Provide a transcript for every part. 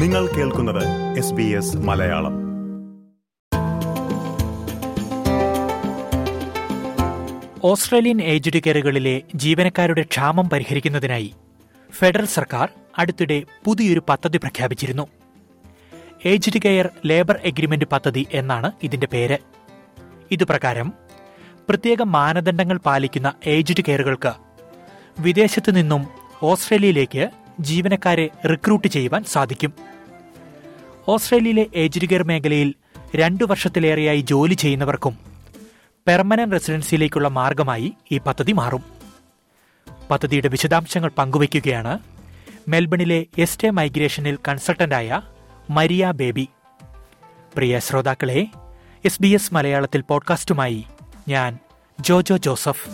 നിങ്ങൾ കേൾക്കുന്നത് S B S Malayalam. Australian aged കെയറുകളിലെ ജീവനക്കാരുടെ ക്ഷാമം പരിഹരിക്കുന്നതിനായി ഫെഡറൽ സർക്കാർ അടുത്തിടെ പുതിയൊരു പദ്ധതി പ്രഖ്യാപിച്ചിരുന്നു. ഏജ്ഡ് കെയർ ലേബർ എഗ്രിമെന്റ് പദ്ധതി എന്നാണ് ഇതിന്റെ പേര്. ഇതുപ്രകാരം പ്രത്യേക മാനദണ്ഡങ്ങൾ പാലിക്കുന്ന ഏജ്ഡ് കെയറുകൾക്ക് വിദേശത്തു നിന്നും ഓസ്ട്രേലിയയിലേക്ക് ജീവനക്കാരെ റിക്രൂട്ട് ചെയ്യുവാൻ സാധിക്കും. ഓസ്ട്രേലിയയിലെ ഏജ്ഡ് കെയർ മേഖലയിൽ രണ്ടു വർഷത്തിലേറെയായി ജോലി ചെയ്യുന്നവർക്കും പെർമനന്റ് റെസിഡൻസിയിലേക്കുള്ള മാർഗമായി ഈ പദ്ധതി മാറും. പദ്ധതിയുടെ വിശദാംശങ്ങൾ പങ്കുവയ്ക്കുകയാണ് മെൽബണിലെ എസ്റ്റേ മൈഗ്രേഷനിൽ കൺസൾട്ടന്റായ മരിയ ബേബി. പ്രിയ ശ്രോതാക്കളെ എസ് ബി എസ് മലയാളത്തിൽ പോഡ്കാസ്റ്റുമായി ഞാൻ ജോജോ ജോസഫ്.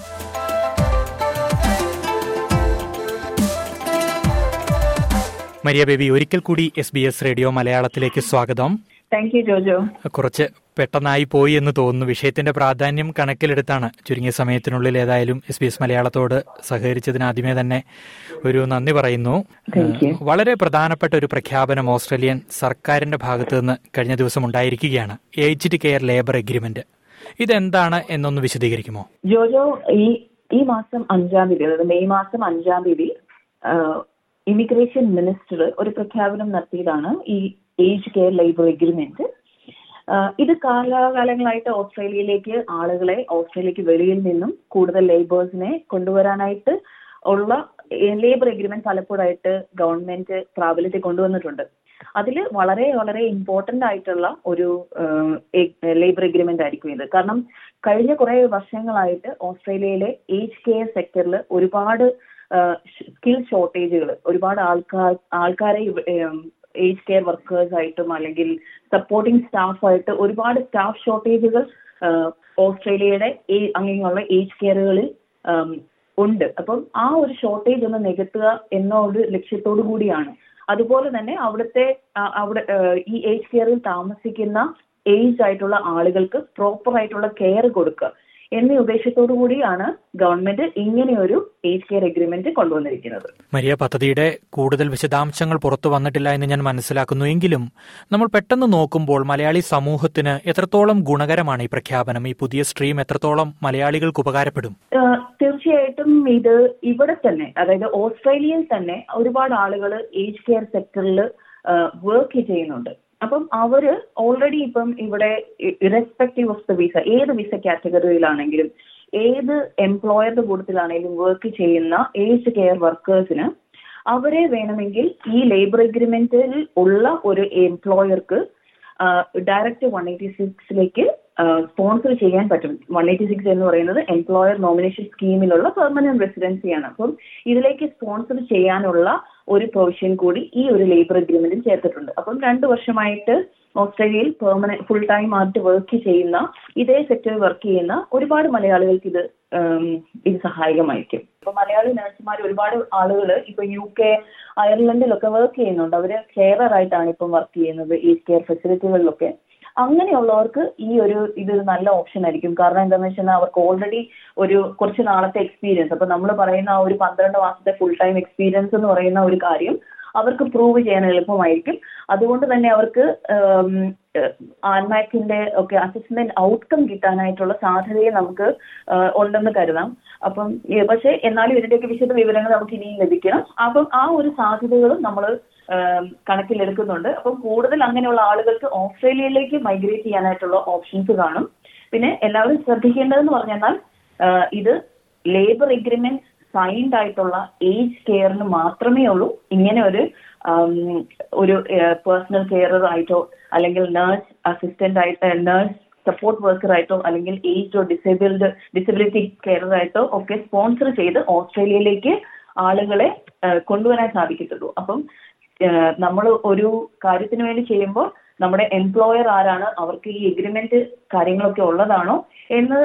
മരിയ ബേബി ഒരിക്കൽ കൂടി എസ് ബി എസ് റേഡിയോ മലയാളത്തിലേക്ക് സ്വാഗതം. Thank you Jojo. കുറച്ച് പെട്ടെന്നായി പോയി എന്ന് തോന്നുന്നു. വിഷയത്തിന്റെ പ്രാധാന്യം കണക്കിലെടുത്താണ്. ചുരുങ്ങിയ സമയത്തിനുള്ളിൽ ഏതായാലും എസ് ബി എസ് മലയാളത്തോട് സഹകരിച്ചതിന് ആദ്യമേ തന്നെ ഒരു നന്ദി പറയുന്നു. വളരെ പ്രധാനപ്പെട്ട ഒരു പ്രഖ്യാപനം ഓസ്ട്രേലിയൻ സർക്കാരിന്റെ ഭാഗത്ത് നിന്ന് കഴിഞ്ഞ ദിവസം ഉണ്ടായിരിക്കുകയാണ്. ഏജ്ഡ് കെയർ ലേബർ എഗ്രിമെന്റ് ഇതെന്താണ് എന്നൊന്ന് വിശദീകരിക്കുമോ? ജോജോ ഈ ഈ മാസം അഞ്ചാം തീയതി അതായത് മെയ് മാസം അഞ്ചാം തീയതി ഇമിഗ്രേഷൻ മിനിസ്റ്റർ ഒരു പ്രഖ്യാപനം നടത്തിയതാണ് ഈ ഏജ് കെയർ ലേബർ എഗ്രിമെന്റ് ഇത് കാലാകാലങ്ങളായിട്ട് ഓസ്ട്രേലിയയിലേക്ക് ആളുകളെ ഓസ്ട്രേലിയക്ക് വെളിയിൽ നിന്നും കൂടുതൽ ലേബേഴ്സിനെ കൊണ്ടുവരാനായിട്ട് ഉള്ള ലേബർ എഗ്രിമെന്റ് പലപ്പോഴായിട്ട് ഗവൺമെന്റ് പ്രാബല്യത്തിൽ കൊണ്ടുവന്നിട്ടുണ്ട്. അതിൽ വളരെ വളരെ ഇമ്പോർട്ടന്റ് ആയിട്ടുള്ള ഒരു ലേബർ എഗ്രിമെന്റ് ആയിരിക്കും ഇത്. കാരണം കഴിഞ്ഞ കുറെ വർഷങ്ങളായിട്ട് ഓസ്ട്രേലിയയിലെ ഏജ് കെയർ സെക്ടറിൽ ഒരുപാട് സ്കിൽ ഷോർട്ടേജുകൾ ഒരുപാട് ആൾക്കാർ ആൾക്കാരെ ഏജ് കെയർ വർക്കേഴ്സ് ആയിട്ടും അല്ലെങ്കിൽ സപ്പോർട്ടിംഗ് സ്റ്റാഫായിട്ട് ഒരുപാട് സ്റ്റാഫ് ഷോർട്ടേജുകൾ ഓസ്ട്രേലിയയുടെ അങ്ങനെയുള്ള ഏജ് കെയറുകളിൽ ഉണ്ട്. അപ്പം ആ ഒരു ഷോർട്ടേജ് ഒന്ന് നികത്തുക എന്ന ഒരു ലക്ഷ്യത്തോടു കൂടിയാണ്. അതുപോലെ തന്നെ അവിടുത്തെ അവിടെ ഈ ഏജ് കെയറിൽ താമസിക്കുന്ന ഏജ് ആയിട്ടുള്ള ആളുകൾക്ക് പ്രോപ്പർ ആയിട്ടുള്ള കെയർ കൊടുക്കുക. എന്നീ ഉദ്ദേശത്തോടു കൂടിയാണ് ഗവൺമെന്റ് ഇങ്ങനെയൊരു ഏജ് കെയർ എഗ്രിമെന്റ് കൊണ്ടുവന്നിരിക്കുന്നത്. മരിയ പദ്ധതിയുടെ കൂടുതൽ വിശദാംശങ്ങൾ പുറത്തു വന്നിട്ടില്ല എന്ന് ഞാൻ മനസ്സിലാക്കുന്നു. എങ്കിലും നമ്മൾ പെട്ടെന്ന് നോക്കുമ്പോൾ മലയാളി സമൂഹത്തിന് എത്രത്തോളം ഗുണകരമാണ് ഈ പ്രഖ്യാപനം? ഈ പുതിയ സ്ട്രീം എത്രത്തോളം മലയാളികൾക്ക് ഉപകാരപ്പെടും? തീർച്ചയായിട്ടും ഇത് ഇവിടെ തന്നെ അതായത് ഓസ്ട്രേലിയയിൽ തന്നെ ഒരുപാട് ആളുകൾ ഏജ് കെയർ സെക്ടറിൽ വർക്ക് ചെയ്യുന്നുണ്ട്. അപ്പം അവർ ഓൾറെഡി ഇപ്പം ഇവിടെ ഇറസ്പെക്റ്റീവ് ഓഫ് ദ വിസ ഏത് വിസ കാറ്റഗറിയിലാണെങ്കിലും ഏത് എംപ്ലോയറുടെ കൂട്ടത്തിലാണെങ്കിലും വർക്ക് ചെയ്യുന്ന ഏജ് കെയർ വർക്കേഴ്സിന് അവരെ വേണമെങ്കിൽ ഈ ലേബർ അഗ്രിമെന്റിൽ ഉള്ള ഒരു എംപ്ലോയർക്ക് ഡയറക്റ്റ് വൺ എയ്റ്റി സിക്സിലേക്ക് സ്പോൺസർ ചെയ്യാൻ പറ്റും. വൺ എയ്റ്റി സിക്സ് എന്ന് പറയുന്നത് എംപ്ലോയർ നോമിനേഷൻ സ്കീമിലുള്ള പെർമനന്റ് റെസിഡൻസിയാണ് അപ്പം ഇതിലേക്ക് സ്പോൺസർ ചെയ്യാനുള്ള ഒരു പ്രൊവിഷൻ കൂടി ഈ ഒരു ലേബർ അഗ്രിമെന്റിൽ ചേർത്തിട്ടുണ്ട്. അപ്പം രണ്ടു വർഷമായിട്ട് ഓസ്ട്രേലിയയിൽ പെർമനന്റ് ഫുൾ ടൈം ആയിട്ട് വർക്ക് ചെയ്യുന്ന ഇതേ സെക്ടറിൽ വർക്ക് ചെയ്യുന്ന ഒരുപാട് മലയാളികൾക്ക് ഇത് ഇത് സഹായകമായിരിക്കും. ഇപ്പൊ മലയാളി നഴ്സുമാർ ഒരുപാട് ആളുകൾ ഇപ്പൊ യു കെ അയർലൻഡിലൊക്കെ വർക്ക് ചെയ്യുന്നുണ്ട്. അവർ കെയറർ ആയിട്ടാണ് ഇപ്പം വർക്ക് ചെയ്യുന്നത് ഈ കെയർ ഫെസിലിറ്റികളിലൊക്കെ അങ്ങനെയുള്ളവർക്ക് ഈ ഒരു ഇതൊരു നല്ല ഓപ്ഷൻ ആയിരിക്കും. കാരണം എന്താണെന്ന് വെച്ചാൽ അവർക്ക് ഓൾറെഡി ഒരു കുറച്ച് നാളത്തെ എക്സ്പീരിയൻസ് അപ്പൊ നമ്മൾ പറയുന്ന ആ ഒരു പന്ത്രണ്ട് മാസത്തെ ഫുൾ ടൈം എക്സ്പീരിയൻസ് എന്ന് പറയുന്ന ഒരു കാര്യം അവർക്ക് പ്രൂവ് ചെയ്യാൻ എളുപ്പമായിരിക്കും. അതുകൊണ്ട് തന്നെ അവർക്ക് ആൻമാക്കിന്റെ ഒക്കെ അസസ്മെന്റ് ഔട്ട്കം കിട്ടാനായിട്ടുള്ള സാധ്യതയെ നമുക്ക് ഉണ്ടെന്ന് കരുതാം. അപ്പം പക്ഷെ എന്നാലും ഇതിന്റെയൊക്കെ വിശദ വിവരങ്ങൾ നമുക്ക് ഇനിയും ലഭിക്കണം. അപ്പം ആ ഒരു സാധ്യതകളും നമ്മൾ കണക്കിലെടുക്കുന്നുണ്ട്. അപ്പം കൂടുതൽ അങ്ങനെയുള്ള ആളുകൾക്ക് ഓസ്ട്രേലിയയിലേക്ക് മൈഗ്രേറ്റ് ചെയ്യാനായിട്ടുള്ള ഓപ്ഷൻസ് കാണും. പിന്നെ എല്ലാവരും ശ്രദ്ധിക്കേണ്ടതെന്ന് പറഞ്ഞാൽ ഇത് ലേബർ എഗ്രിമെന്റ് സൈൻഡ് ആയിട്ടുള്ള ഏജ് കെയറിന് മാത്രമേ ഉള്ളൂ. ഇങ്ങനെ ഒരു ഒരു പേഴ്സണൽ കെയറർ ആയിട്ടോ അല്ലെങ്കിൽ നേഴ്സ് അസിസ്റ്റന്റ് ആയിട്ട് നേഴ്സ് സപ്പോർട്ട് വർക്കർ ആയിട്ടോ അല്ലെങ്കിൽ ഏജ് ഡിസേബിൾഡ് ഡിസബിലിറ്റി കെയറർ ആയിട്ടോ ഒക്കെ സ്പോൺസർ ചെയ്ത് ഓസ്ട്രേലിയയിലേക്ക് ആളുകളെ കൊണ്ടുവരാൻ സാധിക്കത്തുള്ളൂ. അപ്പം നമ്മൾ ഒരു കാര്യത്തിന് വേണ്ടി ചെയ്യുമ്പോൾ നമ്മുടെ എംപ്ലോയർ ആരാണ് അവർക്ക് ഈ എഗ്രിമെന്റ് കാര്യങ്ങളൊക്കെ ഉള്ളതാണോ എന്ന്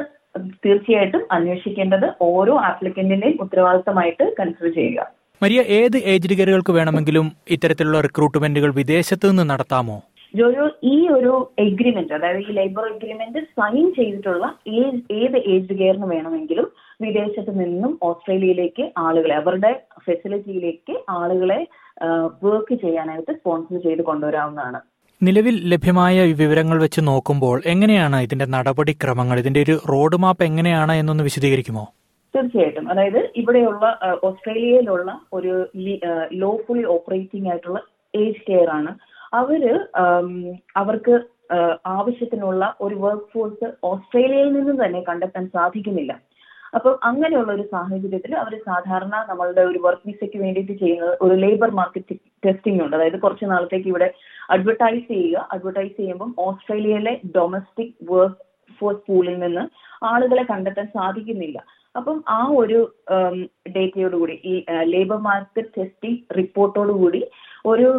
തീർച്ചയായിട്ടും അന്വേഷിക്കേണ്ടത് ഓരോ ആപ്ലിക്കന്റിന്റെയും ഉത്തരവാദിത്തമായിട്ട് കൺസിഡർ ചെയ്യുക. മരിയ ഏത് ഏജ് കെയറുകൾക്ക് വേണമെങ്കിലും ഇത്തരത്തിലുള്ള റിക്രൂട്ട്മെന്റുകൾ വിദേശത്ത് നിന്ന് നടത്താമോ? ജോയോ ഈ ഒരു എഗ്രിമെന്റ് അതായത് ഈ ലേബർ എഗ്രിമെന്റ് സൈൻ ചെയ്തിട്ടുള്ള ഏത് ഏത് ഏജ് കെയറിന് വേണമെങ്കിലും വിദേശത്ത് നിന്നും ഓസ്ട്രേലിയയിലേക്ക് ആളുകളെ അവരുടെ ഫെസിലിറ്റിയിലേക്ക് ആളുകളെ വർക്ക് ചെയ്യാനായിട്ട് സ്പോൺസർ ചെയ്ത് കൊണ്ടുവരാവുന്നതാണ്. നിലവിൽ ലഭ്യമായ വിവരങ്ങൾ വെച്ച് നോക്കുമ്പോൾ എങ്ങനെയാണ് ഇതിന്റെ നടപടിക്രമങ്ങൾ? ഇതിന്റെ ഒരു റോഡ് മാപ്പ് എങ്ങനെയാണ് എന്നൊന്ന് വിശദീകരിക്കുമോ? തീർച്ചയായിട്ടും. അതായത് ഇവിടെയുള്ള ഓസ്ട്രേലിയയിലുള്ള ഒരു ലോഫുള്ളി ഓപ്പറേറ്റിംഗ് ആയിട്ടുള്ള ഏജ് കെയർ ആണ്. അവർ അവർക്ക് ആവശ്യത്തിനുള്ള ഒരു വർക്ക് ഫോഴ്സ് ഓസ്ട്രേലിയയിൽ നിന്ന് തന്നെ കണ്ടെത്താൻ സാധിക്കുന്നില്ല. അപ്പം അങ്ങനെയുള്ള ഒരു സാഹചര്യത്തിൽ അവർ സാധാരണ നമ്മളുടെ ഒരു വർക്ക് വിസയ്ക്ക് വേണ്ടിയിട്ട് ചെയ്യുന്നത് ഒരു ലേബർ മാർക്കറ്റ് ടെസ്റ്റിംഗ് ഉണ്ട്. അതായത് കുറച്ച് നാളത്തേക്ക് ഇവിടെ അഡ്വർടൈസ് ചെയ്യുക. അഡ്വർടൈസ് ചെയ്യുമ്പം ഓസ്ട്രേലിയയിലെ ഡൊമസ്റ്റിക് വർക്ക് ഫോഴ്സ് പൂളിൽ നിന്ന് ആളുകളെ കണ്ടെത്താൻ സാധിക്കുന്നില്ല. അപ്പം ആ ഒരു ഡേറ്റയോടുകൂടി ഈ ലേബർ മാർക്കറ്റ് ടെസ്റ്റിംഗ് റിപ്പോർട്ടോടുകൂടി ഒരു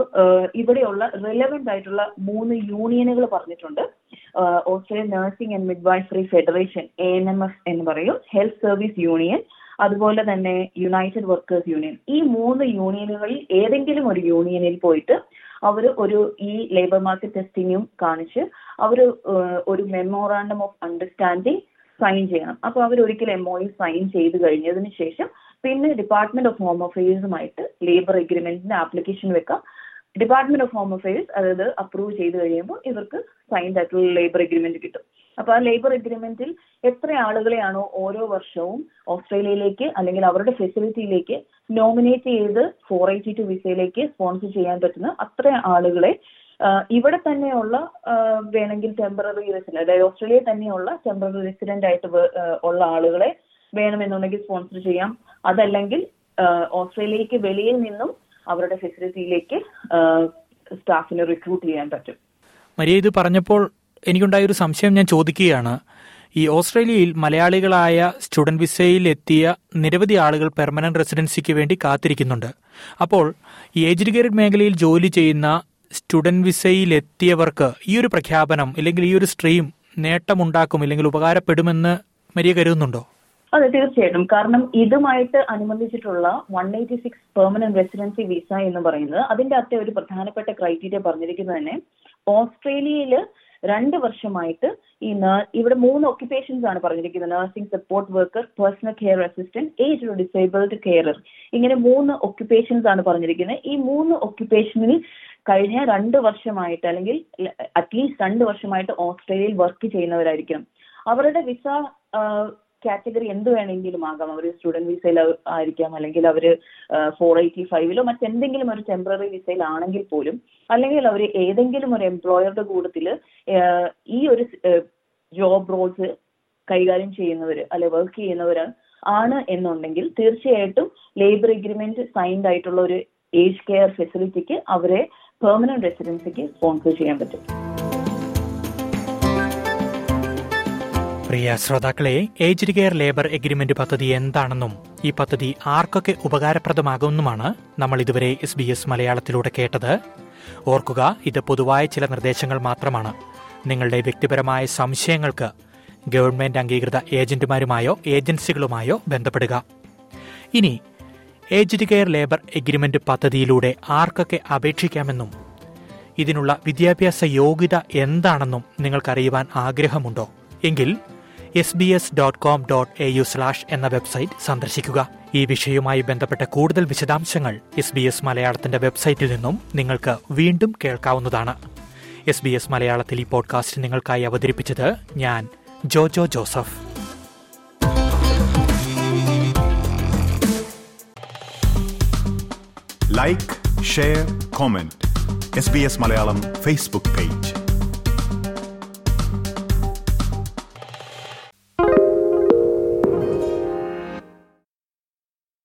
ഇവിടെയുള്ള റിലവന്റ് ആയിട്ടുള്ള മൂന്ന് യൂണിയനുകൾ പറഞ്ഞിട്ടുണ്ട്. Australian nursing and midwifery federation A N M F എന്ന് പറയും ഹെൽത്ത് സർവീസ് യൂണിയൻ അതുപോലെ തന്നെ യുണൈറ്റഡ് വർക്കേഴ്സ് യൂണിയൻ ഈ മൂന്ന് യൂണിയനുകളിൽ ഏതെങ്കിലും ഒരു യൂണിയനിൽ പോയിട്ട് അവർ ഒരു ഈ ലേബർ മാർക്കറ്റ് ടെസ്റ്റിങ്ങും കാണിച്ച് അവർ ഒരു മെമ്മോറാണ്ടം ഓഫ് അണ്ടർസ്റ്റാൻഡിങ് സൈൻ ചെയ്യണം. അപ്പൊ അവർ ഒരിക്കലും എം ഒ സൈൻ ചെയ്ത് കഴിഞ്ഞതിന് ശേഷം പിന്നെ ഡിപ്പാർട്ട്മെന്റ് ഓഫ് ഹോം അഫയേഴ്സുമായിട്ട് ലേബർ എഗ്രിമെന്റിന് ആപ്ലിക്കേഷൻ വെക്കാം. ഡിപ്പാർട്ട്മെന്റ് ഓഫ് ഹോം അഫയേഴ്സ് അതായത് അപ്രൂവ് ചെയ്ത് കഴിയുമ്പോൾ ഇവർക്ക് സൈൻഡ് ആയിട്ടുള്ള ലേബർ എഗ്രിമെന്റ് കിട്ടും. അപ്പൊ ആ ലേബർ എഗ്രിമെന്റിൽ എത്ര ആളുകളെയാണോ ഓരോ വർഷവും ഓസ്ട്രേലിയയിലേക്ക് അല്ലെങ്കിൽ അവരുടെ ഫെസിലിറ്റിയിലേക്ക് നോമിനേറ്റ് ചെയ്ത് ഫോർ എയ്റ്റി ടു വിസയിലേക്ക് സ്പോൺസർ ചെയ്യാൻ പറ്റുന്ന അത്ര ആളുകളെ ഇവിടെ തന്നെയുള്ള വേണമെങ്കിൽ ടെമ്പററി റെസിഡന്റ് അതായത് ഓസ്ട്രേലിയ തന്നെയുള്ള ടെമ്പററി റെസിഡന്റ് ആയിട്ട് ഉള്ള ആളുകളെ വേണമെന്നുണ്ടെങ്കിൽ സ്പോൺസർ ചെയ്യാം. അതല്ലെങ്കിൽ ഓസ്ട്രേലിയക്ക് വെളിയിൽ നിന്നും അവരുടെ ഫെസിലിറ്റിയിലേക്ക് സ്റ്റാഫിനെ റിക്രൂട്ട് ചെയ്യാൻ പറ്റും. മരിയ ഇത് പറഞ്ഞപ്പോൾ എനിക്കുണ്ടായ ഒരു സംശയം ഞാൻ ചോദിക്കുകയാണ്. ഈ ഓസ്ട്രേലിയയിൽ മലയാളികളായ സ്റ്റുഡന്റ് വിസയിൽ എത്തിയ നിരവധി ആളുകൾ പെർമനന്റ് റെസിഡൻസിക്ക് വേണ്ടി കാത്തിരിക്കുന്നുണ്ട്. അപ്പോൾ ഈ ഏജ്ഡ് ഗേറ്റഡ് മേഖലയിൽ ജോലി ചെയ്യുന്ന സ്റ്റുഡന്റ് വിസയിലെത്തിയവർക്ക് ഈ ഒരു പ്രഖ്യാപനം അല്ലെങ്കിൽ ഈ ഒരു സ്ട്രീം നേട്ടമുണ്ടാക്കും അല്ലെങ്കിൽ ഉപകാരപ്പെടുമെന്ന് മരിയ കരുതുന്നുണ്ടോ? അതെ തീർച്ചയായിട്ടും. കാരണം ഇതുമായിട്ട് അനുബന്ധിച്ചിട്ടുള്ള one eighty six permanent residency visa എന്ന് പറയുന്നത് അതിന്റെ അത്ര ഒരു പ്രധാനപ്പെട്ട ക്രൈറ്റീരിയ പറഞ്ഞിരിക്കുന്നത് തന്നെ ഓസ്ട്രേലിയയിൽ രണ്ട് വർഷമായിട്ട് ഈ ഇവിടെ മൂന്ന് ഒക്യുപ്പേഷൻസ് ആണ് പറഞ്ഞിരിക്കുന്നത്. Nursing support worker personal care assistant age disabled carer ഇങ്ങനെ മൂന്ന് ഒക്യുപ്പേഷൻസ് ആണ് പറഞ്ഞിരിക്കുന്നത്. ഈ മൂന്ന് ഒക്യുപ്പേഷനിൽ കഴിഞ്ഞ രണ്ട് വർഷമായിട്ട് അല്ലെങ്കിൽ അറ്റ്ലീസ്റ്റ് രണ്ട് വർഷമായിട്ട് ഓസ്ട്രേലിയയിൽ വർക്ക് ചെയ്യുന്നവരായിരിക്കണം. അവരുടെ വിസ കാറ്റഗറി എന്ത് വേണമെങ്കിലും ആകാം. അവർ സ്റ്റുഡന്റ് വിസയിൽ ആയിരിക്കാം അല്ലെങ്കിൽ അവർ ഫോർ എയ്റ്റി ഫൈവിലോ മറ്റെന്തെങ്കിലും ഒരു ടെമ്പററി വിസയിൽ ആണെങ്കിൽ പോലും അല്ലെങ്കിൽ അവർ ഏതെങ്കിലും ഒരു എംപ്ലോയറുടെ കൂട്ടത്തിൽ ഈ ഒരു ജോബ് റോൾസ് കൈകാര്യം ചെയ്യുന്നവർ അല്ലെ വർക്ക് ചെയ്യുന്നവർ ആണ് എന്നുണ്ടെങ്കിൽ തീർച്ചയായിട്ടും ലേബർ എഗ്രിമെന്റ് സൈൻഡ് ആയിട്ടുള്ള ഒരു ഏജ് കെയർ ഫെസിലിറ്റിക്ക് അവരെ പെർമനന്റ് റെസിഡൻസിക്ക് സ്പോൺസർ ചെയ്യാൻ പറ്റും. പ്രിയ ശ്രോതാക്കളെ ഏജ്ഡ് കെയർ ലേബർ എഗ്രിമെന്റ് പദ്ധതി എന്താണെന്നും ഈ പദ്ധതി ആർക്കൊക്കെ ഉപകാരപ്രദമാകുമെന്നുമാണ് നമ്മൾ ഇതുവരെ എസ് ബി എസ് മലയാളത്തിലൂടെ കേട്ടത്. ഓർക്കുക ഇത് പൊതുവായ ചില നിർദ്ദേശങ്ങൾ മാത്രമാണ്. നിങ്ങളുടെ വ്യക്തിപരമായ സംശയങ്ങൾക്ക് ഗവൺമെന്റ് അംഗീകൃത ഏജന്റുമാരുമായോ ഏജൻസികളുമായോ ബന്ധപ്പെടുക. ഇനി ഏജ്ഡ് കെയർ ലേബർ എഗ്രിമെന്റ് പദ്ധതിയിലൂടെ ആർക്കൊക്കെ അപേക്ഷിക്കാമെന്നും ഇതിനുള്ള വിദ്യാഭ്യാസ യോഗ്യത എന്താണെന്നും നിങ്ങൾക്കറിയുവാൻ ആഗ്രഹമുണ്ടോ? എങ്കിൽ S B S dot com dot A U slash എന്ന വെബ്സൈറ്റ് സന്ദർശിക്കുക. ഈ വിഷയവുമായി ബന്ധപ്പെട്ട കൂടുതൽ വിശദാംശങ്ങൾ എസ് ബി എസ് മലയാളത്തിന്റെ വെബ്സൈറ്റിൽ നിന്നും നിങ്ങൾക്ക് വീണ്ടും കേൾക്കാവുന്നതാണ്. എസ് ബി എസ് മലയാളത്തിൽ ഈ പോഡ്കാസ്റ്റ് നിങ്ങൾക്കായി അവതരിപ്പിച്ചത് ഞാൻ Jojo Joseph. Like share comment S B S Malayalam Facebook page